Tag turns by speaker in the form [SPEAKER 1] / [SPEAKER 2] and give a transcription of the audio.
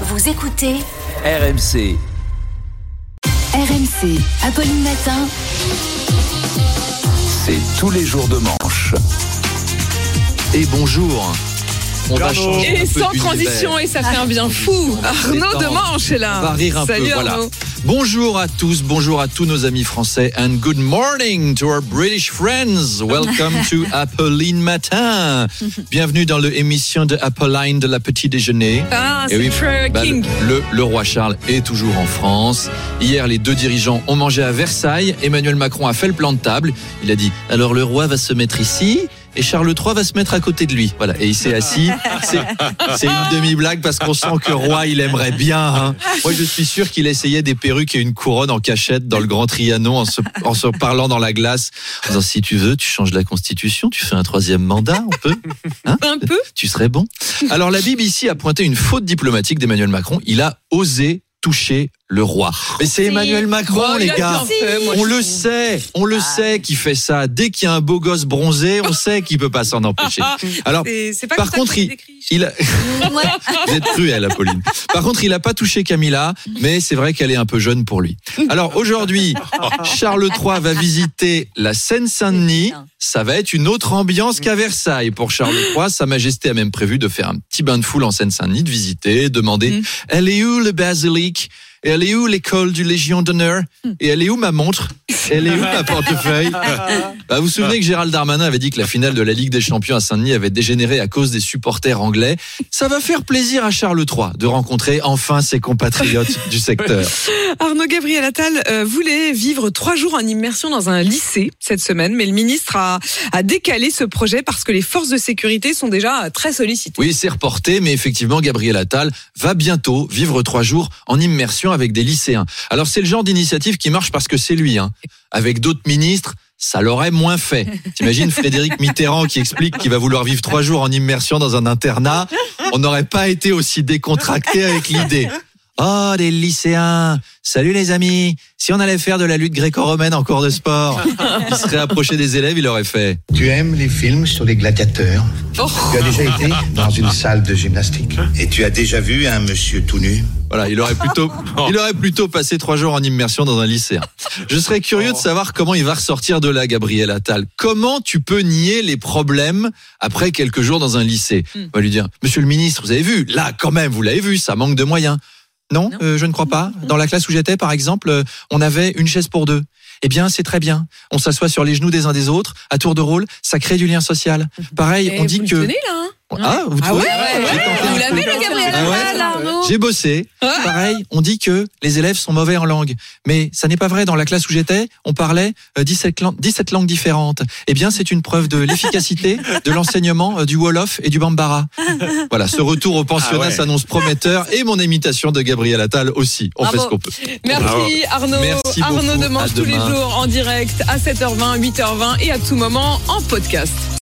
[SPEAKER 1] Vous écoutez
[SPEAKER 2] RMC.
[SPEAKER 1] RMC, Apolline Matin.
[SPEAKER 2] C'est tous les jours de manche.
[SPEAKER 3] Et bonjour. On va changer
[SPEAKER 4] Et
[SPEAKER 3] un peu
[SPEAKER 4] sans transition, et ça fait un bien fou. Arnaud de Manche est là.
[SPEAKER 3] On va rire un
[SPEAKER 4] Salut
[SPEAKER 3] peu, voilà. Bonjour à tous, bonjour à tous nos amis français, and good morning to our British friends. Welcome to Apolline Matin. Bienvenue dans l'émission de Apolline de la Petit Déjeuner.
[SPEAKER 4] Ah,
[SPEAKER 3] Et
[SPEAKER 4] c'est
[SPEAKER 3] oui, bah,
[SPEAKER 4] King.
[SPEAKER 3] le, le roi Charles est toujours en France. Hier, les deux dirigeants ont mangé à Versailles. Emmanuel Macron a fait le plan de table. Il a dit alors le roi va se mettre ici. Et Charles III va se mettre à côté de lui. Voilà. Et il s'est assis. C'est une demi-blague parce qu'on sent que roi, il aimerait bien. hein. Moi, je suis sûr qu'il essayait des perruques et une couronne en cachette dans le Grand Trianon en se, en se parlant dans la glace. En disant, si tu veux, tu changes la constitution, tu fais un troisième mandat, on peut. Hein
[SPEAKER 4] Un peu.
[SPEAKER 3] tu serais bon. Alors la BBC a pointé une faute diplomatique d'Emmanuel Macron. Il a osé toucher le roi. Mais c'est Emmanuel Macron,
[SPEAKER 4] Bon,
[SPEAKER 3] les gars.
[SPEAKER 4] fait,
[SPEAKER 3] On le sait, on le sait qu'il fait ça. Dès qu'il y a un beau gosse bronzé, on sait qu'il peut pas s'en empêcher. Alors,
[SPEAKER 4] pas
[SPEAKER 3] par contre, il,
[SPEAKER 4] décrit.
[SPEAKER 3] il a... Vous êtes cruelle, Apolline. Par contre, il a pas touché Camilla, mais c'est vrai qu'elle est un peu jeune pour lui. Alors aujourd'hui, Charles III va visiter la Seine-Saint-Denis. Ça va être une autre ambiance qu'à Versailles pour Charles III. Sa Majesté a même prévu de faire un petit bain de foule en Seine-Saint-Denis, de visiter, demander
[SPEAKER 4] Mm.
[SPEAKER 3] elle est où le basilic? Et elle est où l'école du Légion d'honneur Et elle est où ma montre Elle est où ma portefeuille bah, Vous vous souvenez que Gérald Darmanin avait dit que la finale de la Ligue des Champions à Saint-Denis avait dégénéré à cause des supporters anglais. Ça va faire plaisir à Charles III de rencontrer enfin ses compatriotes du secteur.
[SPEAKER 4] Arnaud Gabriel Attal euh, voulait vivre trois jours en immersion dans un lycée cette semaine, mais le ministre a, a décalé ce projet parce que les forces de sécurité sont déjà très sollicitées.
[SPEAKER 3] Oui, c'est reporté, mais effectivement, Gabriel Attal va bientôt vivre trois jours en immersion avec des lycéens. Alors, c'est le genre d'initiative qui marche parce que c'est lui. Hein. Avec d'autres ministres, ça l'aurait moins fait. T'imagines Frédéric Mitterrand qui explique qu'il va vouloir vivre trois jours en immersion dans un internat? On n'aurait pas été aussi décontracté avec l'idée. Oh, des lycéens Salut les amis Si on allait faire de la lutte gréco-romaine en cours de sport, il serait approché des élèves, il aurait fait
[SPEAKER 5] Tu aimes les films sur les gladiateurs?
[SPEAKER 4] Oh.
[SPEAKER 5] Tu as déjà été dans une salle de gymnastique Et tu as déjà vu un monsieur tout nu?
[SPEAKER 3] Voilà, il aurait plutôt, il aurait plutôt passé trois jours en immersion dans un lycée. Je serais curieux de savoir comment il va ressortir de là, Gabriel Attal. Comment tu peux nier les problèmes après quelques jours dans un lycée? On va lui dire, Monsieur le ministre, vous avez vu? Là, quand même, vous l'avez vu, ça manque de moyens. Non,
[SPEAKER 4] Non.
[SPEAKER 3] euh, je ne crois pas. Dans la classe où j'étais, par exemple, euh, on avait une chaise pour deux. Eh bien, c'est très bien. On s'assoit sur les genoux des uns des autres, à tour de rôle, ça crée du lien social. Pareil,
[SPEAKER 4] Et
[SPEAKER 3] on dit
[SPEAKER 4] vous
[SPEAKER 3] que
[SPEAKER 4] le tenez, là hein?
[SPEAKER 3] Ah, vous
[SPEAKER 4] Ah
[SPEAKER 3] trouvez
[SPEAKER 4] ouais, ouais, ouais. Vous l'avez le Gabriel
[SPEAKER 3] Ah ouais
[SPEAKER 4] Attal, Arnaud
[SPEAKER 3] J'ai bossé. Pareil, on dit que les élèves sont mauvais en langue. Mais ça n'est pas vrai. Dans la classe où j'étais, on parlait euh, 17, lang- 17 langues différentes. Eh bien, c'est une preuve de l'efficacité de l'enseignement euh, du Wolof et du Bambara. Voilà, ce retour au pensionnat s'annonce prometteur et mon imitation de Gabriel Attal aussi. On fait ce qu'on peut.
[SPEAKER 4] Merci Arnaud.
[SPEAKER 3] Merci
[SPEAKER 4] Arnaud
[SPEAKER 3] beaucoup.
[SPEAKER 4] de Manche
[SPEAKER 3] À
[SPEAKER 4] tous les jours en direct à 7h20, 8h20 et à tout moment en podcast.